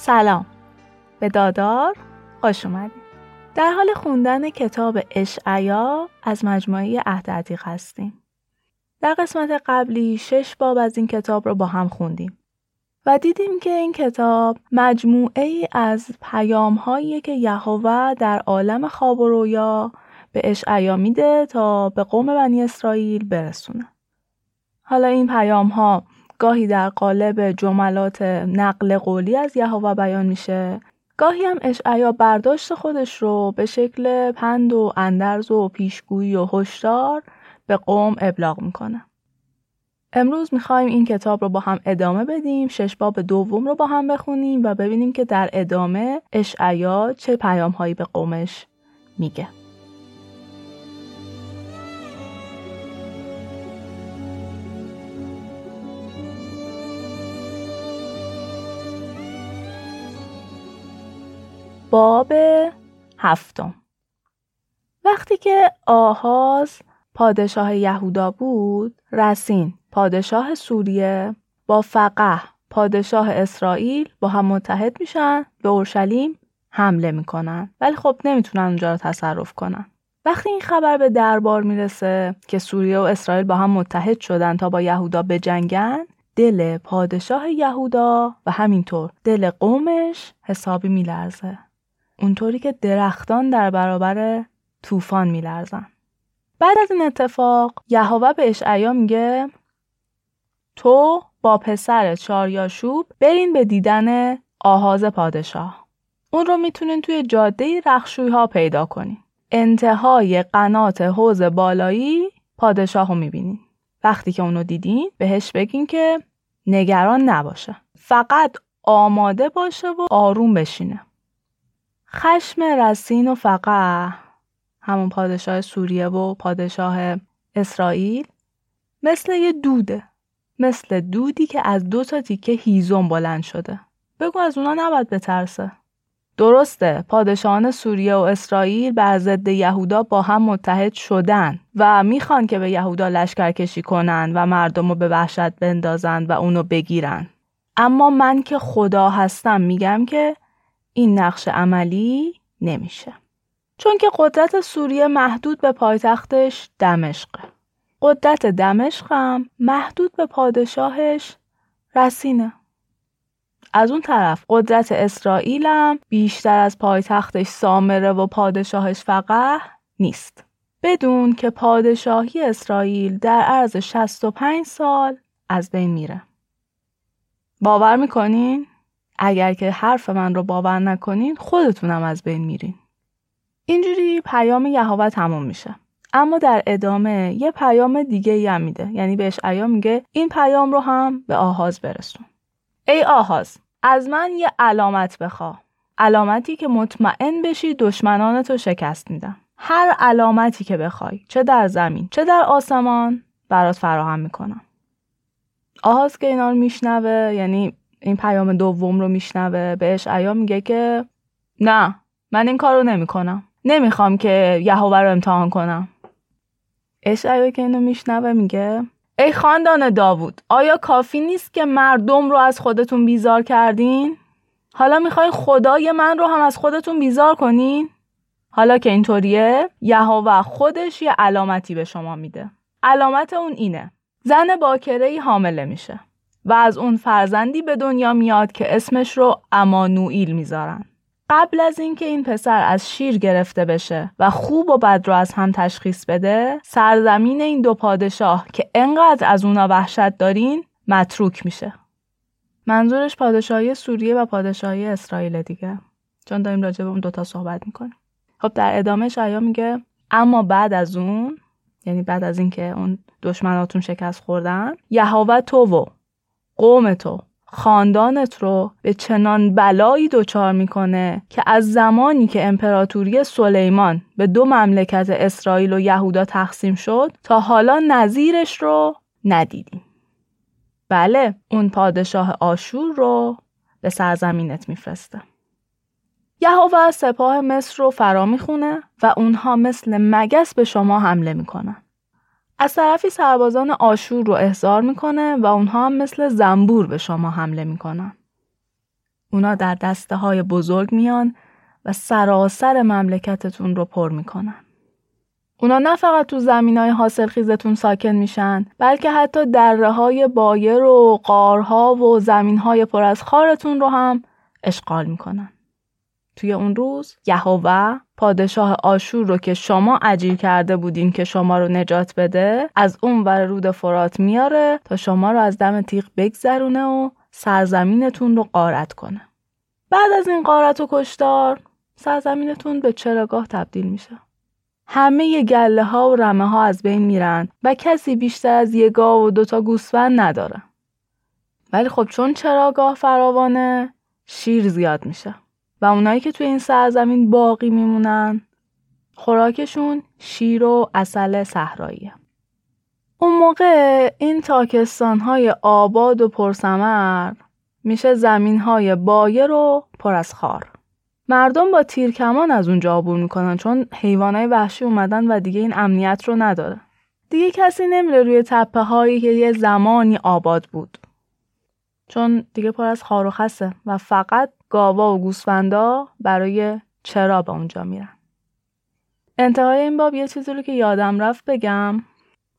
سلام. به دادار خوش اومدید در حال خوندن کتاب اشعیا از مجموعه عهد عتیق هستیم. در قسمت قبلی شش باب از این کتاب رو با هم خوندیم و دیدیم که این کتاب مجموعه ای از پیام هایی که یهوه در عالم خواب و رویا به اشعیا میده تا به قوم بنی اسرائیل برسونه. حالا این پیام ها گاهی در قالب جملات نقل قولی از یهوه بیان میشه گاهی هم اشعیا برداشت خودش رو به شکل پند و اندرز و پیشگویی و هشدار به قوم ابلاغ می‌کنه. امروز می‌خوایم این کتاب رو با هم ادامه بدیم شش باب دوم رو با هم بخونیم و ببینیم که در ادامه اشعیا چه پیام هایی به قومش میگه. باب هفتم. وقتی که آهاز پادشاه یهودا بود رسین پادشاه سوریه با فقه پادشاه اسرائیل با هم متحد میشن به اورشلیم حمله می‌کنن. ولی خب نمی‌تونن اونجا رو تصرف کنن. وقتی این خبر به دربار می‌رسه که سوریه و اسرائیل با هم متحد شدن تا با یهودا بجنگن دل پادشاه یهودا و همینطور دل قومش حسابی میلرزه. اونطوری که درختان در برابر طوفان میلرزن. بعد از این اتفاق یهوه به اشعیا میگه تو با پسر چاریاشوب برین به دیدن آهاز پادشاه. اون رو می‌تونین توی جاده رخشوی ها پیدا کنین. انتهای قنات حوز بالایی پادشاه رو می‌بینین. وقتی که اونو دیدین بهش بگین که نگران نباشه. فقط آماده باشه و آروم بشینه. خشم رسین و فقه. همون پادشاه سوریه و پادشاه اسرائیل. مثل یه دوده. مثل دودی که از دو تا تیکه هیزم بلند شده. بگو از اونا نباید بترسه. درسته پادشاهان سوریه و اسرائیل بر ضد یهودا با هم متحد شدن و می‌خوان که به یهودا لشکر کشی کنن و مردم رو به وحشت بندازن و اونو بگیرن. اما من که خدا هستم میگم که این نقش عملی نمیشه. چون که قدرت سوریه محدود به پایتختش دمشقه. قدرت دمشق هم محدود به پادشاهش رسینه. از اون طرف قدرت اسرائیل هم بیشتر از پایتختش سامره و پادشاهش فقه نیست. بدون که پادشاهی اسرائیل در عرض 65 سال از بین میره. باور می‌کنین؟ اگر که حرف من رو باور نکنین خودتونم از بین میرین. اینجوری پیام یهوه تموم میشه. اما در ادامه یه پیام دیگه هم میده. یعنی بهش ایام میگه این پیام رو هم به آهاز برسون. ای آهاز از من یه علامت بخوا. علامتی که مطمئن بشی دشمنانتو شکست میدم. هر علامتی که بخوای چه در زمین چه در آسمان برات فراهم می‌کنم. آهاز که اینا رو میشنوه یعنی این پیام دوم رو میشنوه بهش ایا میگه که نه من این کار رو نمی‌کنم نمی‌خوام که یهوه رو امتحان کنم اشعیا که اینو میشنوه میگه ای خاندان داوود آیا کافی نیست که مردم رو از خودتون بیزار کردین؟ حالا می‌خواین خدای من رو هم از خودتون بیزار کنین؟ حالا که اینطوریه یهوه خودش یه علامتی به شما میده علامت اون اینه زن باکره ای حامله میشه و از اون فرزندی به دنیا میاد که اسمش رو امانوئیل می‌ذارن. قبل از اینکه این پسر از شیر گرفته بشه و خوب و بد رو از هم تشخیص بده سرزمین این دو پادشاه که انقدر از اونا وحشت دارین متروک میشه. منظورش پادشاهی سوریه و پادشاهی اسرائیل دیگه. چون داریم راجع به اون دوتا صحبت می‌کنیم. خب در ادامه شایا میگه اما بعد از اون یعنی بعد از اینکه اون دشمناتون شکست خوردن یهوه تو و قوم تو خاندانت رو به چنان بلایی دچار می‌کنه که از زمانی که امپراتوری سلیمان به دو مملکت اسرائیل و یهودا تقسیم شد تا حالا نظیرش رو ندیدیم. بله اون پادشاه آشور رو به سرزمینت میفرسته. یهوه سپاه مصر رو فرا می‌خونه و اونها مثل مگس به شما حمله می‌کنن. از طرفی سربازان آشور رو احضار می‌کنه و اونها هم مثل زنبور به شما حمله می‌کنن. اونا در دسته های بزرگ میان و سراسر مملکتتون رو پر می‌کنن. اونا نه فقط تو زمین های حاصل خیزتون ساکن میشن بلکه حتی دره های بایر و قارها و زمین های پر از خارتون رو هم اشغال می‌کنن. توی اون روز یهوه پادشاه آشور رو که شما عجیر کرده بودین که شما رو نجات بده از اون ور رود فرات میاره تا شما رو از دم تیغ بگذرونه و سرزمینتون رو قارت کنه. بعد از این قارت و کشتار سرزمینتون به چراگاه تبدیل میشه. همه گله ها و رمه ها از بین میرن و کسی بیشتر از یه گاو و دوتا گوسفند نداره. ولی خب چون چراگاه فراوانه شیر زیاد میشه. و اونایی که توی این سرزمین باقی میمونن خوراکشون شیر و اصل صحراییه. اون موقع این تاکستان های آباد و پرسمر میشه زمین های بایر و پر از خار. مردم با تیرکمان از اونجا عبور می‌کنن چون حیوانای وحشی اومدن و دیگه این امنیت رو نداره. دیگه کسی نمیره روی تپه هایی که یه زمانی آباد بود. چون دیگه پر از خار و خسه و فقط گاوا و گوسفندا برای چرا به اونجا میرن. انتهای این باب یه چیزی رو که یادم رفت بگم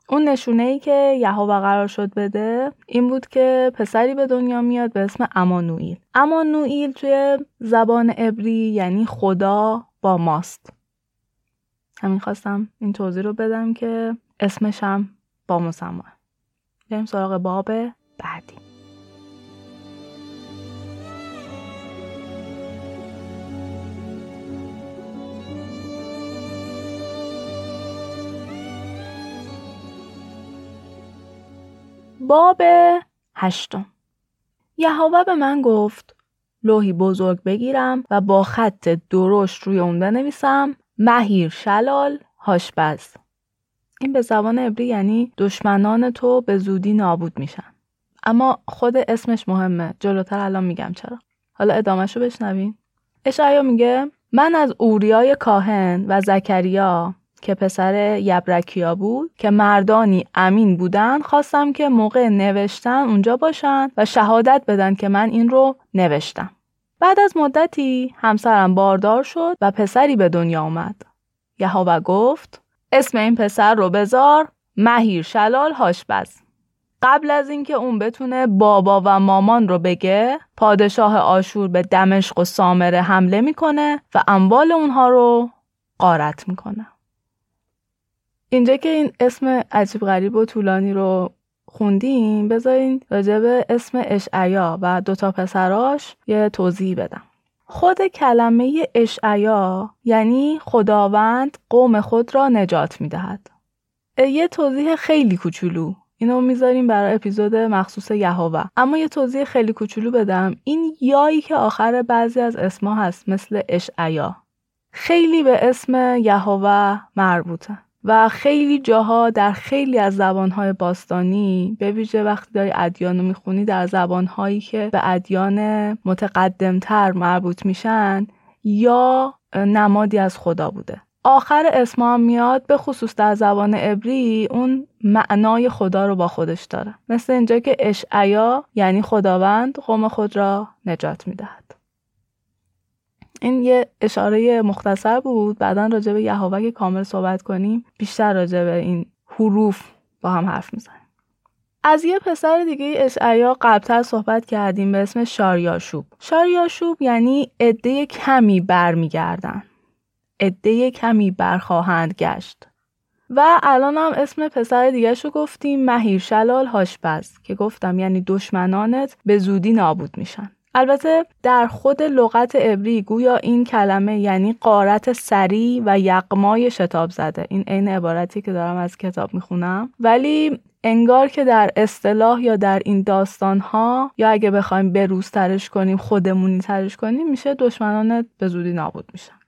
اون نشونه ای که یهوه قرار شد بده این بود که پسری به دنیا میاد به اسم امانوئیل. امانوئیل توی زبان عبری یعنی خدا با ماست. همین خواستم این توضیح رو بدم که اسمش هم با مسمى. بریم سراغ باب بعدی. باب هشتم. یهوه به من گفت لوحی بزرگ بگیرم و با خط درشت روی اون بنویسم مهیر شلال هاشبز این به زبان عبری یعنی دشمنان تو به زودی نابود میشن. اما خود اسمش مهمه جلوتر الان میگم چرا. حالا ادامهش رو بشنوین. اشعیا میگه من از اوریای کاهن و زکریا که پسر یبرکیا بود که مردانی امین بودن خواستم که موقع نوشتن اونجا باشن و شهادت بدن که من این رو نوشتم. بعد از مدتی همسرم باردار شد و پسری به دنیا آمد. یهوه گفت اسم این پسر رو بذار مهیر شلال هاشبز. قبل از اینکه اون بتونه بابا و مامان رو بگه پادشاه آشور به دمشق و سامره حمله می‌کنه و اموال اونها رو قارت می‌کنه. اینجا که این اسم عجیب غریب و طولانی رو خوندیم بذارین راجع به اسم اشعیا و دوتا پسراش یه توضیح بدم. خود کلمه اشعیا یعنی خداوند قوم خود را نجات می‌دهد. یه توضیح خیلی کوچولو. اینو می‌ذاریم برای اپیزود مخصوص یهوه. اما یه توضیح خیلی کوچولو بدم. این یایی که آخر بعضی از اسما هست مثل اشعیا خیلی به اسم یهوه مربوطه. و خیلی جاها در خیلی از زبانهای باستانی به ویژه وقتی داری ادیان رو می‌خونی در زبانهایی که به ادیان متقدمتر مربوط میشن یا نمادی از خدا بوده. آخر اسم هم میاد به خصوص در زبان عبری اون معنای خدا رو با خودش داره. مثل اینجا که اشعیا یعنی خداوند قوم خود را نجات می‌دهد. این یه اشاره مختصر بود. بعدا راجع به یهوه کامل صحبت کنیم. بیشتر راجع به این حروف با هم حرف می‌زنیم. از یه پسر دیگه اشعیا قبلتر صحبت کردیم به اسم شاریاشوب. شاریاشوب یعنی عده کمی برمیگردن. عده کمی برخواهند گشت. و الان هم اسم پسر دیگه رو گفتیم مهیر شلال هاشپز که گفتم یعنی دشمنانت به زودی نابود میشن. البته در خود لغت عبری گویا این کلمه یعنی قارت سری و یقمای شتاب زده. این عین عبارتی که دارم از کتاب می‌خونم. ولی انگار که در اصطلاح یا در این داستان ها یا اگه بخوایم بروز ترش کنیم خودمونی ترش کنیم میشه دشمنانت به زودی نابود میشن.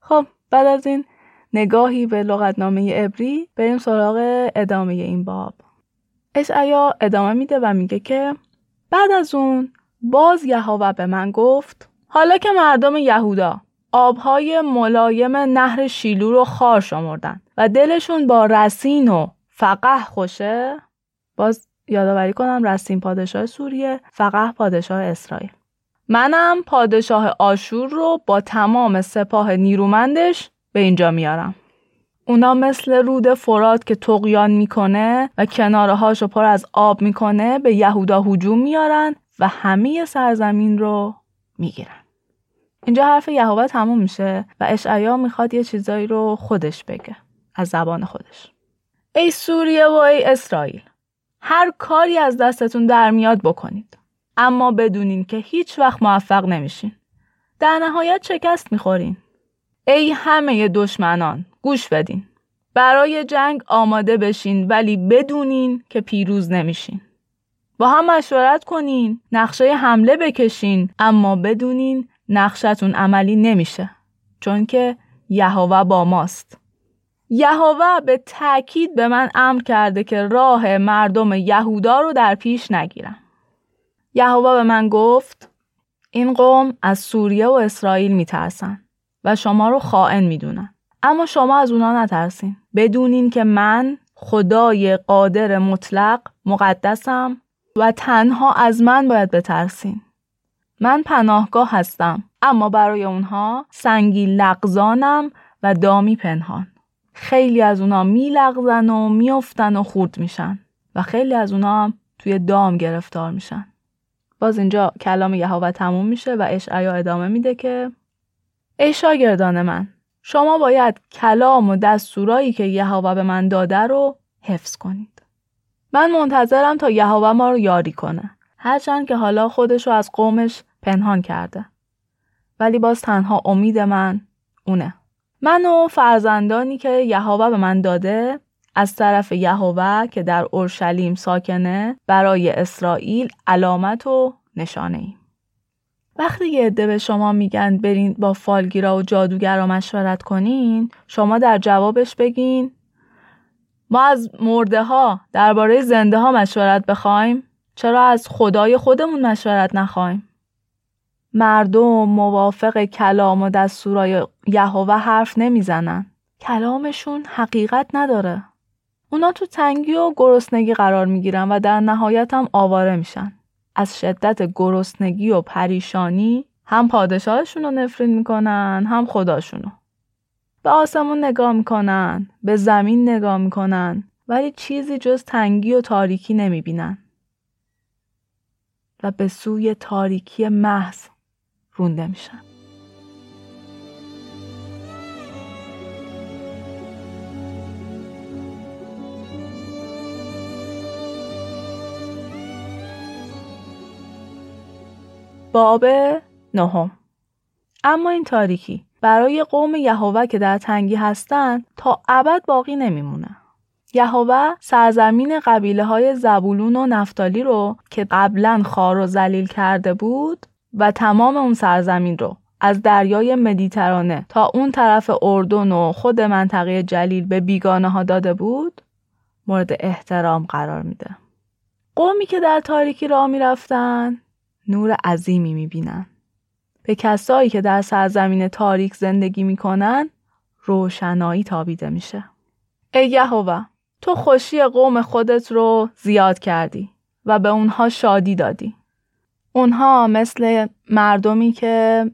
خب بعد از این نگاهی به لغتنامه عبری بریم سراغ ادامه این باب. اشعیا ادامه میده و میگه که بعد از اون باز یهوه به من گفت حالا که مردم یهودا آبهای ملایم نهر شیلو رو خار شمردن و دلشون با رسین و فقه خوشه باز یادآوری کنم رسین پادشاه سوریه فقه پادشاه اسرائیل منم پادشاه آشور رو با تمام سپاه نیرومندش به اینجا میارم. اونا مثل رود فرات که تقیان می‌کنه و کناره رو پر از آب می‌کنه به یهودا هجوم میارن و همه سرزمین رو می‌گیرن. اینجا حرف یهوه تموم میشه و اشعیا می‌خواد یه چیزایی رو خودش بگه از زبان خودش. ای سوریه و ای اسرائیل هر کاری از دستتون در میاد بکنید. اما بدونین که هیچ وقت موفق نمیشین. در نهایت شکست می‌خورین. ای همه دشمنان گوش بدین. برای جنگ آماده بشین ولی بدونین که پیروز نمیشین. با هم مشورت کنین، نقشه حمله بکشین اما بدونین نقشتون عملی نمیشه. چون که یهوه با ماست. یهوه به تأکید به من امر کرده که راه مردم یهودا رو در پیش نگیرم. یهوه به من گفت این قوم از سوریه و اسرائیل میترسن و شما رو خائن می‌دونن. اما شما از اونا نترسین. بدونین که من خدای قادر مطلق مقدسم و تنها از من باید بترسین. من پناهگاه هستم اما برای اونها سنگی لغزانم و دامی پنهان. خیلی از اونا میلغزن و میافتن و خورد میشن و خیلی از اونا هم توی دام گرفتار میشن. باز اینجا کلام یهوه تموم میشه و اشعیا ادامه میده که ای شاگردان من شما باید کلام و دستورایی که یهوه به من داده رو حفظ کنید. من منتظرم تا یهوه ما رو یاری کنه. هرچند که حالا خودش رو از قومش پنهان کرده. ولی باز تنها امید من اونه. من و فرزندانی که یهوه به من داده از طرف یهوه که در اورشلیم ساکنه برای اسرائیل علامت و نشانه ایم. وقتی یه عده به شما میگن برین با فالگیرا و جادوگرا مشورت کنین شما در جوابش بگین ما از مرده ها درباره زنده ها مشورت بخوایم؟ چرا از خدای خودمون مشورت نخوایم؟ مردم موافق کلام و دستورای یهوه حرف نمی‌زنن. کلامشون حقیقت نداره. اونا تو تنگی و گرسنگی قرار می‌گیرن و در نهایت هم آواره میشن. از شدت گرسنگی و پریشانی هم پادشاهشون رو نفرین می‌کنن هم خداشونو. به آسمون نگاه می‌کنن به زمین نگاه می‌کنن ولی چیزی جز تنگی و تاریکی نمی‌بینن. و به سوی تاریکی محض رونده میشن. باب نهم. اما این تاریکی برای قوم یهوه که در تنگی هستند تا ابد باقی نمیمونه. یهوه سرزمین قبیله های زبولون و نفتالی رو که قبلا خار و زلیل کرده بود و تمام اون سرزمین رو از دریای مدیترانه تا اون طرف اردن و خود منطقه جلیل به بیگانه ها داده بود مورد احترام قرار میده. قومی که در تاریکی راه می‌رفتن نور عظیمی می‌بینن. به کسایی که در سرزمین تاریک زندگی می‌کنن روشنایی تابیده میشه. ای یهوه تو خوشی قوم خودت رو زیاد کردی و به اونها شادی دادی. اونها مثل مردمی که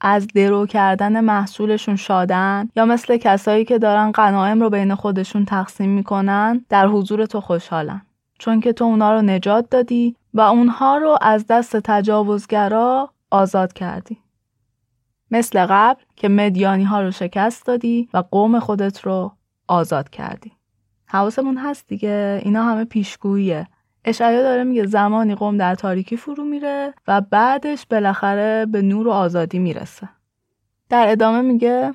از درو کردن محصولشون شادن یا مثل کسایی که دارن غنایم رو بین خودشون تقسیم می‌کنن در حضور تو خوشحالن چون که تو اونا رو نجات دادی و اونها رو از دست تجاوزگرا آزاد کردی. مثل قبل که مدیانی ها رو شکست دادی و قوم خودت رو آزاد کردی. حواسمون هست دیگه اینا همه پیشگوییه. اشعیا داره میگه زمانی قوم در تاریکی فرو میره و بعدش بالاخره به نور و آزادی می‌رسه. در ادامه میگه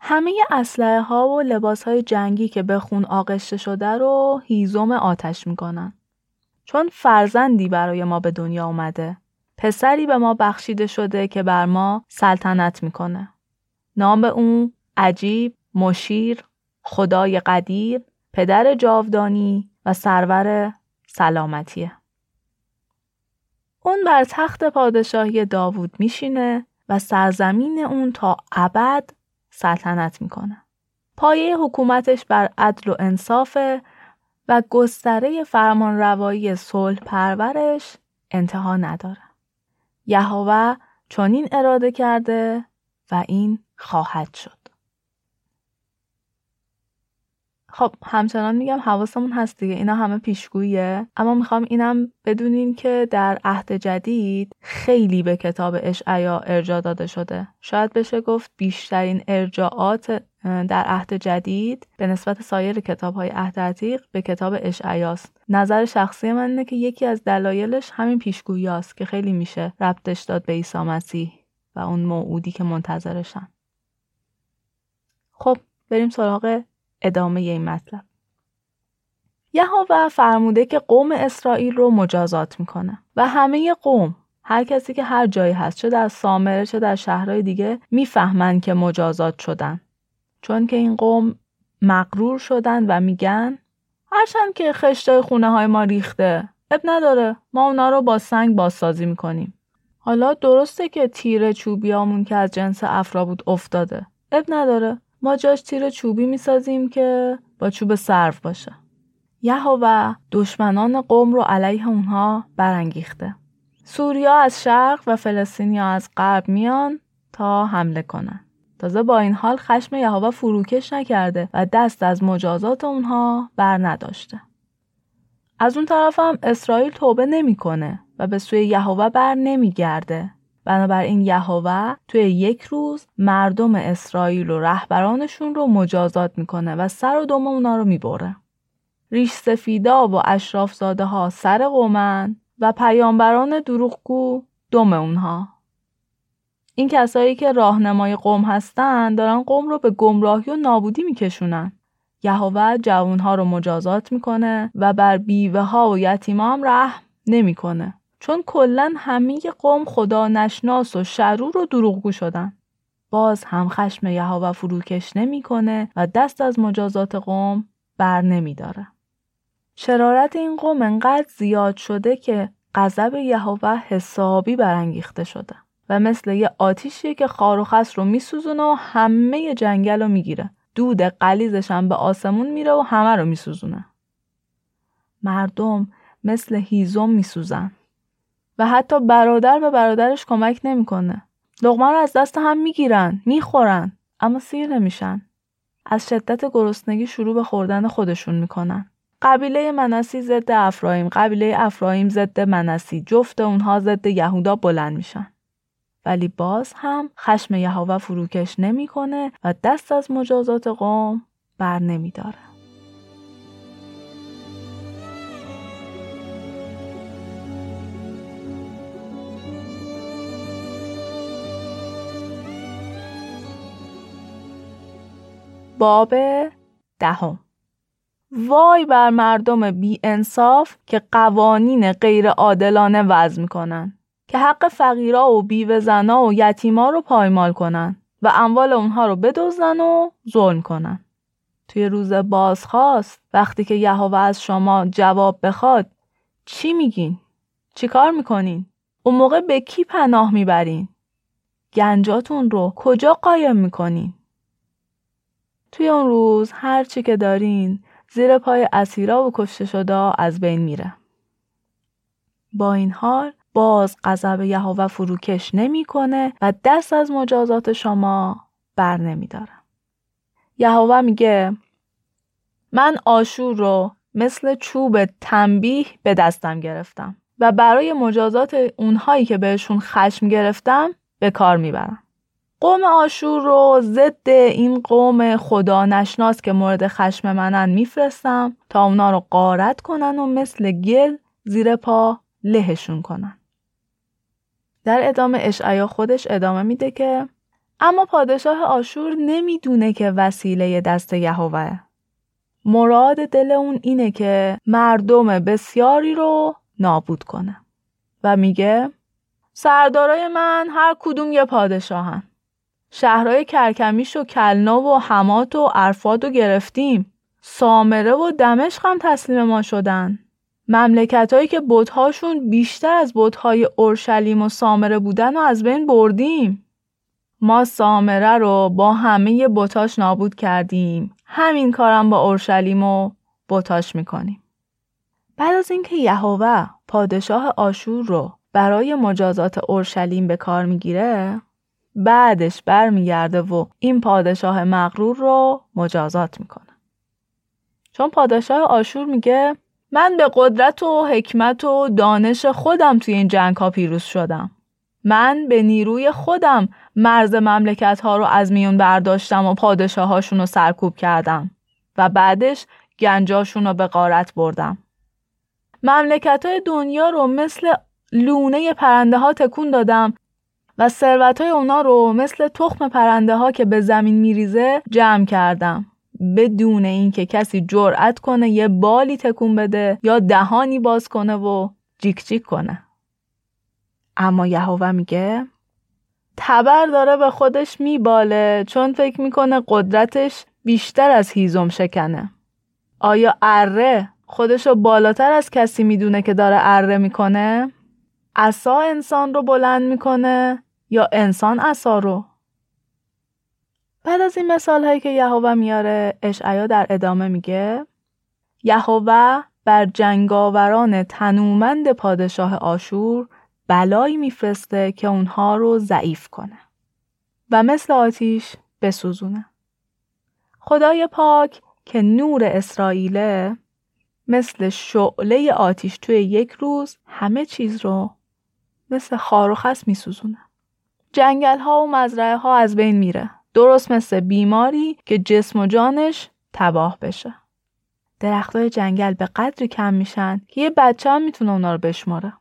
همه اسلحه ها و لباس های جنگی که به خون آغشته شده رو هیزم آتش می‌کنن. چون فرزندی برای ما به دنیا اومده. پسری به ما بخشیده شده که بر ما سلطنت می‌کنه. نام اون عجیب، مشیر، خدای قدیر، پدر جاودانی و سرور سلامتیه. اون بر تخت پادشاهی داوود میشینه و سرزمین اون تا ابد سلطنت می‌کنه. پایه حکومتش بر عدل و انصافه و گستره فرمان روایی صلح پرورش انتها نداره. یهوه چنین اراده کرده و این خواهد شد. خب همچنان میگم حواسمون هست دیگه اینا همه پیشگوییه. اما می‌خوام اینم بدونین که در عهد جدید خیلی به کتاب اشعیا ارجا داده شده. شاید بشه گفت بیشترین ارجاعات در عهد جدید به نسبت سایر کتاب های عهد عتیق به کتاب اشعیاست نظر شخصی من اینه که یکی از دلایلش همین پیشگویی است که خیلی میشه ربطش داد به عیسی مسیح و اون موعودی که منتظرشن. خب بریم سراغ ادامه این مطلب. یهوه فرموده که قوم اسرائیل رو مجازات می‌کنه و همه قوم هر کسی که هر جایی هست چه در سامره چه در شهرهای دیگه می‌فهمن که مجازات شدن. چون که این قوم مقرور شدن و میگن هرچند که خشتای خونه های ما ریخته اب نداره ما اونا رو با سنگ بازسازی می‌کنیم. حالا درسته که تیر چوبیامون که از جنس افرا بود افتاده. اب نداره ما جاش تیر چوبی می‌سازیم که با چوب سرف باشه. یهوه دشمنان قوم رو علیه اونها برانگیخته. سوریا از شرق و فلسطینیا از غرب میان تا حمله کنن. تازه با این حال خشم یهوه فروکش نکرده و دست از مجازات اونها بر نداشته از اون طرف هم اسرائیل توبه نمی‌کنه و به سوی یهوه بر نمیگرده بنابراین یهوه توی یک روز مردم اسرائیل و رهبرانشون رو مجازات می‌کنه و سر و دم اونا رو می‌بره. ریش سفیدا و اشراف زاده ها سر قومن و پیامبران دروغگو دم اونها. این کسایی که راهنمای قوم هستن دارن قوم رو به گمراهی و نابودی میکشونن. یهوه جوانها رو مجازات می‌کنه و بر بیوه ها و یتیما هم رحم نمی‌کنه. چون کلا همه قوم خدا نشناس و شرور و دروغگو شدن. باز هم خشم یهوه فروکش نمی‌کنه و دست از مجازات قوم بر نمیداره. شرارت این قوم انقدر زیاد شده که غضب یهوه حسابی برانگیخته شده و مثل یه آتیشیه که خار و خس رو میسوزونه و همه جنگل رو می‌گیره. دود قلیزش هم به آسمون میره و همه رو میسوزونه. مردم مثل هیزم میسوزن. و حتی برادر به برادرش کمک نمی‌کنه. لغمه رو از دست هم می‌گیرن، می‌خورن، اما سیر نمیشن. از شدت گرسنگی شروع به خوردن خودشون می‌کنن. قبیله منسی ضد افرایم، قبیله افرایم ضد منسی، جفت اونها ضد یهودا بلند میشن. ولی باز هم خشم یهوه فروکش نمی‌کنه و دست از مجازات قوم بر نمیداره. باب دهم وای بر مردم بی انصاف که قوانین غیر عادلانه وضع می‌کنن که حق فقیرا و بیوه زنا و یتیما رو پایمال کنن و اموال اونها رو بدزدن و ظلم کنن توی روز بازخواست وقتی که یهوه از شما جواب بخواد چی میگین؟ چی کار می‌کنین؟ اون موقع به کی پناه می‌برین؟ گنجاتون رو کجا قایم می‌کنین؟ توی اون روز هر چی که دارین زیر پای اسیرا و کشته شده از بین میره. با این حال باز غضب یهوه فروکش نمی‌کنه و دست از مجازات شما بر نمیداره. یهوه میگه من آشور رو مثل چوب تنبیه به دستم گرفتم و برای مجازات اونهایی که بهشون خشم گرفتم به کار می‌برم. قوم آشور رو ضد این قوم خدا نشناس که مورد خشم منن میفرستم تا اونا رو قارت کنن و مثل گل زیر پا لهشون کنن. در ادامه اشعیا خودش ادامه میده که اما پادشاه آشور نمی‌دونه که وسیله دست یهوه. مراد دل اون اینه که مردم بسیاری رو نابود کنه و میگه سردارای من هر کدوم یه پادشاهن شهرهای کرکمیش و کلنا و حمات و عرفات رو گرفتیم. سامره و دمشق هم تسلیم ما شدن. مملکت هایی که بودهاشون بیشتر از بودهای اورشلیم و سامره بودن و از بین بردیم. ما سامره رو با همه بوتاش نابود کردیم. همین کارم با اورشلیم و بوتاش می‌کنیم. بعد از اینکه یهوه پادشاه آشور رو برای مجازات اورشلیم به کار می‌گیره بعدش برمیگرده و این پادشاه مغرور رو مجازات می‌کنه چون پادشاه آشور میگه من به قدرت و حکمت و دانش خودم توی این جنگ ها پیروز شدم من به نیروی خودم مرز مملکت ها رو از میون برداشتم و پادشاه هاشون رو سرکوب کردم و بعدش گنجاشون رو به قارت بردم. مملکت های دنیا رو مثل لونه پرنده ها تکون دادم و ثروت های اونا رو مثل تخم پرنده ها که به زمین میریزه جمع کردم. بدون اینکه کسی جرأت کنه یه بالی تکون بده یا دهانی باز کنه و جیک جیک کنه. اما یهوه میگه تبر داره به خودش میباله چون فکر می‌کنه قدرتش بیشتر از هیزم شکنه. آیا اره خودشو بالاتر از کسی می‌دونه که داره اره می‌کنه؟ عصا انسان رو بلند می‌کنه یا انسان عصا رو؟ بعد از این مثال هایی که یهوه میاره اشعیا در ادامه میگه یهوه بر جنگاوران تنومند پادشاه آشور بلایی میفرسته که اونها رو ضعیف کنه و مثل آتیش بسوزونه. خدای پاک که نور اسرائیله مثل شعله آتیش توی یک روز همه چیز رو مثل خار و خس میسوزونه. جنگل ها و مزرعه ها از بین میره. درست مثل بیماری که جسم و جانش تباه بشه. درختای جنگل به قدری کم میشن که یه بچه هم می‌تونه اونا رو بشماره.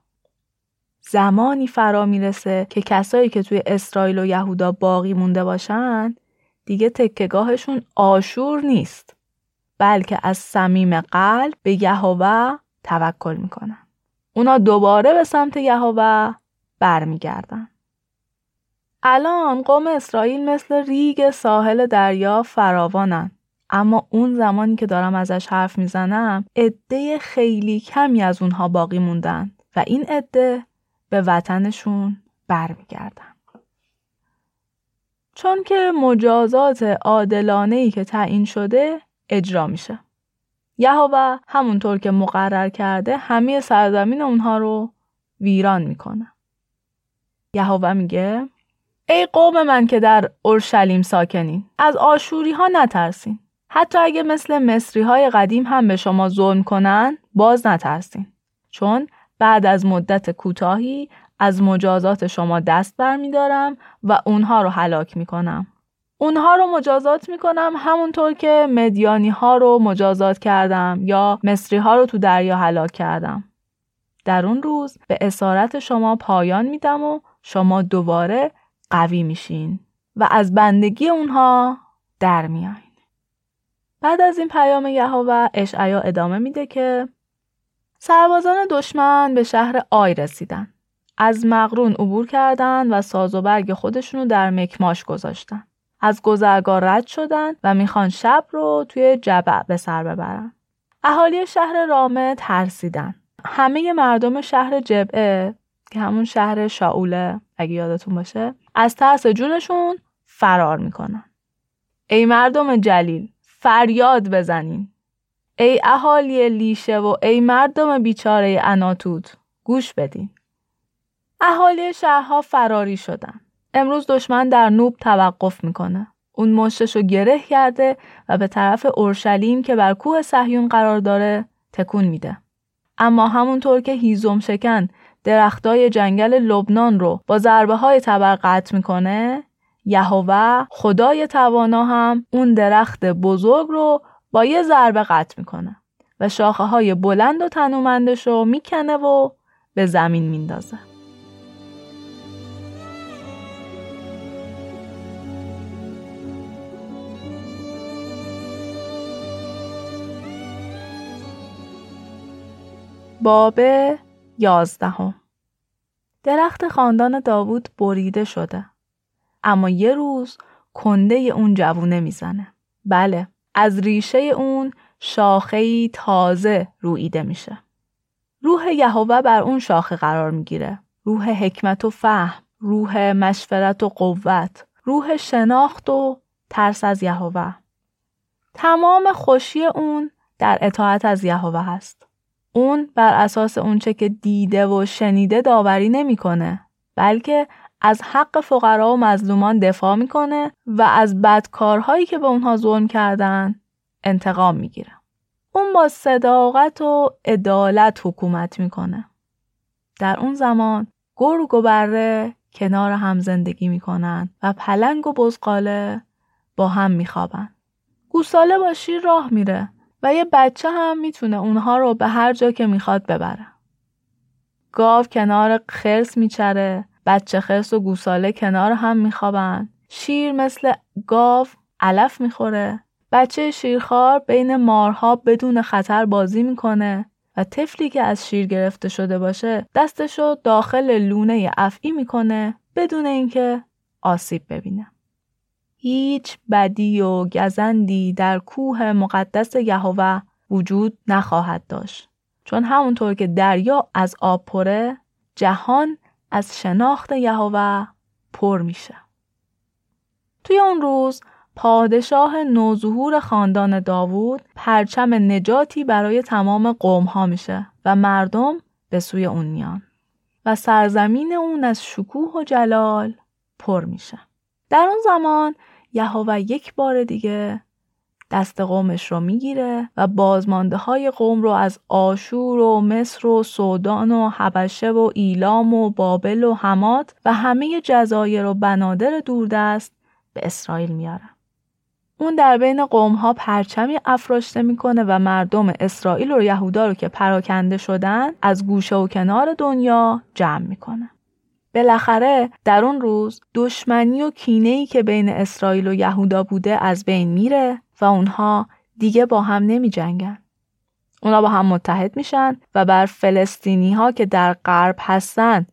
زمانی فرا می‌رسه که کسایی که توی اسرائیل و یهودا باقی مونده باشن دیگه تکگاهشون آشور نیست بلکه از صمیم قلب به یهوه توکل می‌کنن اونا دوباره به سمت یهوه برمیگردن الان قوم اسرائیل مثل ریگ ساحل دریا فراوانن اما اون زمانی که دارم ازش حرف می‌زنم عده خیلی کمی از اونها باقی موندن و این عده به وطنشون برمیگردن. چون که مجازات عادلانه ای که تعیین شده اجرا میشه. یهوه همونطور که مقرر کرده همه سرزمین اونها رو ویران می‌کنه. یهوه میگه ای قوم من که در اورشلیم ساکنین از آشوری ها نترسین. حتی اگه مثل مصری های قدیم هم به شما ظلم کنن باز نترسین. چون بعد از مدت کوتاهی از مجازات شما دست برمیدارم و اونها رو هلاک می‌کنم. اونها رو مجازات می‌کنم همونطور که مدیانی ها رو مجازات کردم یا مصری ها رو تو دریا هلاک کردم. در اون روز به اسارت شما پایان میدم و شما دوباره قوی میشین و از بندگی اونها در میاین. بعد از این پیام یهوه اشعیا ادامه میده که سربازان دشمن به شهر آی رسیدن. از مقرون عبور کردند و ساز و برگ خودشونو در مکماش گذاشتن. از گذرگاه رد شدن و می‌خوان شب رو توی جبع به سر ببرن. اهالی شهر رامه ترسیدن. همه مردم شهر جبعه که همون شهر شاوله اگه یادتون باشه از ترس جونشون فرار می‌کنن. ای مردم جلیل فریاد بزنین. ای اهالی لیشه و ای مردم بیچاره اناتوت گوش بدین. اهالی شهرها فراری شدن. امروز دشمن در نوب توقف می‌کنه. اون مشتشو گره کرده و به طرف اورشلیم که بر کوه صهیون قرار داره تکون میده. اما همونطور که هیزم شکن درختای جنگل لبنان رو با ضربه های تبر قطع می‌کنه یهوه خدای توانا هم اون درخت بزرگ رو با یه ضربه قطع می‌کنه و شاخه های بلند و تنومندش رو می‌کنه و به زمین میندازه. باب یازدهم درخت خاندان داوود بریده شده اما یه روز کنده اون جوونه می‌زنه بله از ریشه اون شاخهی تازه رویده میشه. روح یهوه بر اون شاخه قرار می‌گیره. روح حکمت و فهم، روح مشورت و قوت، روح شناخت و ترس از یهوه. تمام خوشی اون در اطاعت از یهوه هست. اون بر اساس اونچه که دیده و شنیده داوری نمی‌کنه بلکه از حق فقرا و مظلومان دفاع می‌کنه و از بدکارهایی که به اونها ظلم کردن انتقام می‌گیره. اون با صداقت و عدالت حکومت می‌کنه. در اون زمان گرگ و بره کنار هم زندگی می‌کنن و پلنگ و بزقاله با هم میخوابن. گوساله با شیر راه میره و یه بچه هم می‌تونه اونها رو به هر جا که می‌خواد ببره. گاو کنار خرس میچره بچه خرس و گوساله کنار هم میخوابن شیر مثل گاو علف می‌خوره بچه شیرخوار بین مارها بدون خطر بازی می‌کنه و طفلی که از شیر گرفته شده باشه دستشو داخل لونه افعی می‌کنه بدون اینکه آسیب ببینه. هیچ بدی و گزندی در کوه مقدس یهوه وجود نخواهد داشت. چون همونطور که دریا از آب پره جهان از شناخت یهوه پر میشه. توی اون روز پادشاه نوظهور خاندان داوود پرچم نجاتی برای تمام قوم ها میشه و مردم به سوی اون میان و سرزمین اون از شکوه و جلال پر میشه. در اون زمان یهوه یک بار دیگه دست قومش رو می‌گیره و بازمانده های قوم رو از آشور و مصر و سودان و حبشه و ایلام و بابل و حمات و همه جزایر و بنادر دوردست به اسرائیل میاره. اون در بین قوم ها پرچمی افراشته می‌کنه و مردم اسرائیل و یهودا رو که پراکنده شدن از گوشه و کنار دنیا جمع می‌کنه. بالاخره در اون روز دشمنی و کینه ای که بین اسرائیل و یهودا بوده از بین میره و اونها دیگه با هم نمی جنگن. اونا با هم متحد میشن و بر فلسطینی ها که در غرب هستن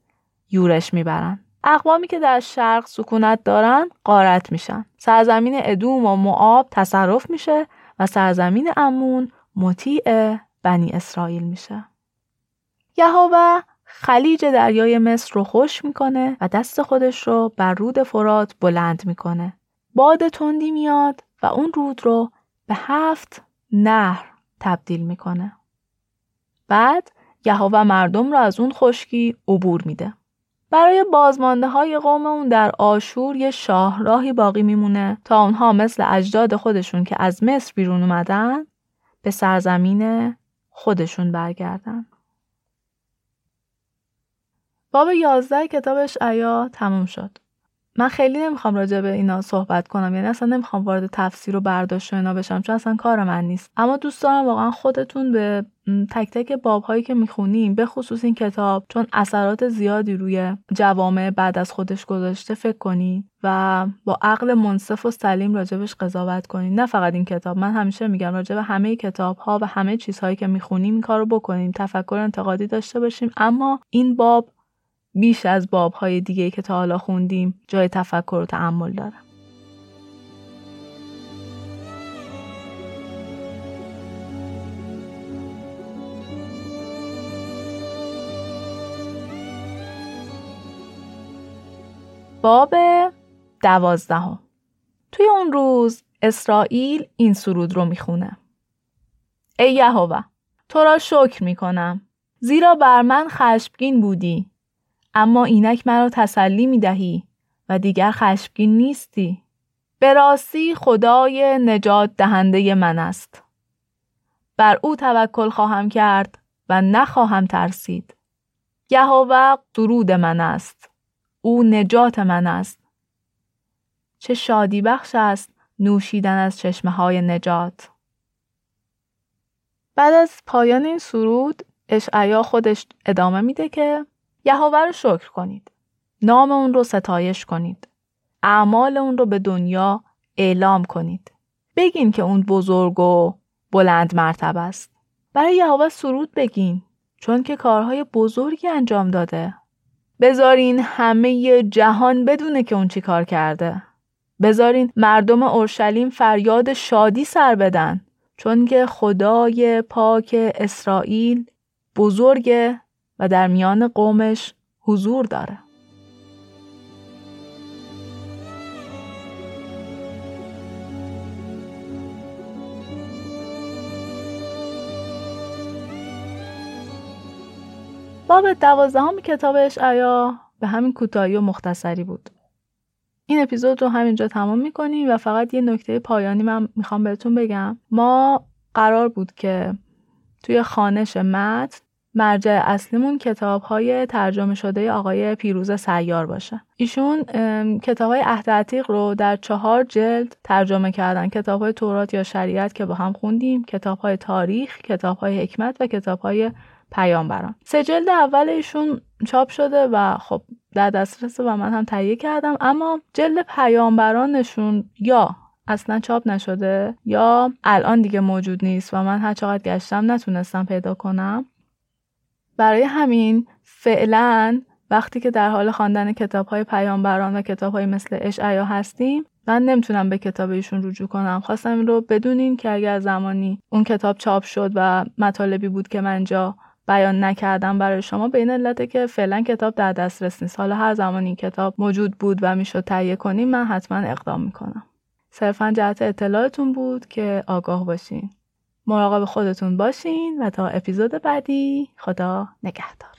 یورش می‌برن. اقوامی که در شرق سکونت دارن قارت میشن. سرزمین ادوم و معاب تصرف میشه و سرزمین امون مطیع بنی اسرائیل میشه. یهوه خلیج دریای مصر رو خوش می‌کنه و دست خودش رو بر رود فرات بلند می‌کنه. باد تندی میاد و اون رود رو به هفت نهر تبدیل می‌کنه. بعد یهوه مردم رو از اون خشکی عبور میده. برای بازمانده های قوم اون در آشور یه شاهراهی باقی میمونه تا اونها مثل اجداد خودشون که از مصر بیرون اومدن به سرزمین خودشون برگردن. باب یازده کتابش ایا تموم شد. من خیلی نمی‌خوام راجع به اینا صحبت کنم یعنی اصلا نمی‌خوام وارد تفسیر و برداشت و اینا بشم چون اصلا کار من نیست. اما دوست دارم واقعا خودتون به تک تک باب هایی که می‌خونیم به خصوص این کتاب چون اثرات زیادی روی جوامع بعد از خودش گذاشته فکر کنید و با عقل منصف و سلیم راجبش قضاوت کنید نه فقط این کتاب من همیشه میگم راجب همه کتاب ها و همه چیزهایی که می‌خونیم این کارو بکنیم تفکر انتقادی داشته باشیم. اما این باب بیش از بابهای دیگه که تا حالا خوندیم جای تفکر و تعمل داره. باب دوازدهم. توی اون روز اسرائیل این سرود رو می‌خونه. ای یهوه تو را شکر می‌کنم. زیرا بر من خشمگین بودی. اما اینک مرا تسلی می دهی و دیگر خشمگین نیستی. به راستی خدای نجات دهنده من است. بر او توکل خواهم کرد و نخواهم ترسید. یهوه درود من است. او نجات من است. چه شادی بخش است نوشیدن از چشمه های نجات. بعد از پایان این سرود اشعیا خودش ادامه میده که یهوه رو شکر کنید. نام اون رو ستایش کنید. اعمال اون رو به دنیا اعلام کنید. بگین که اون بزرگ و بلند مرتبه است. برای یهوه سرود بگین چون که کارهای بزرگی انجام داده. بذارین همه جهان بدونه که اون چی کار کرده. بذارین مردم اورشلیم فریاد شادی سر بدن چون که خدای پاک اسرائیل بزرگ و در میان قومش حضور داره. باب دوازدهم کتاب اشعیا به همین کوتاهی و مختصری بود این اپیزود رو همینجا تمام می‌کنیم و فقط یه نکته پایانی من می‌خوام بهتون بگم ما قرار بود که توی خانش متن مرجع اصلیمون کتاب های ترجمه شده آقای پیروز سیار باشه. ایشون کتاب های عهد عتیق رو در چهار جلد ترجمه کردن. کتاب های تورات یا شریعت که با هم خوندیم کتاب های تاریخ کتاب های حکمت و کتاب های پیامبران. سه جلد اول ایشون چاپ شده و خب در دسترس و من هم تهیه کردم. اما جلد پیامبرانشون یا اصلا چاپ نشده یا الان دیگه موجود نیست و من هر چقدر گشتم نتونستم پیدا کنم. برای همین فعلا وقتی که در حال خواندن کتاب های پیامبران و کتاب های مثل اشعیا هستیم من نمی‌تونم به کتاب ایشون رجوع کنم. خواستم این رو بدونین که اگر زمانی اون کتاب چاپ شد و مطالبی بود که من جا بیان نکردم برای شما به این علته که فعلا کتاب در دسترس نیست. حالا هر زمانی این کتاب موجود بود و می‌شد تهیه کنیم من حتما اقدام می‌کنم. صرفا جهت اطلاعتون بود که آگاه باشین. مراقب خودتون باشین و تا اپیزود بعدی خدا نگهدار.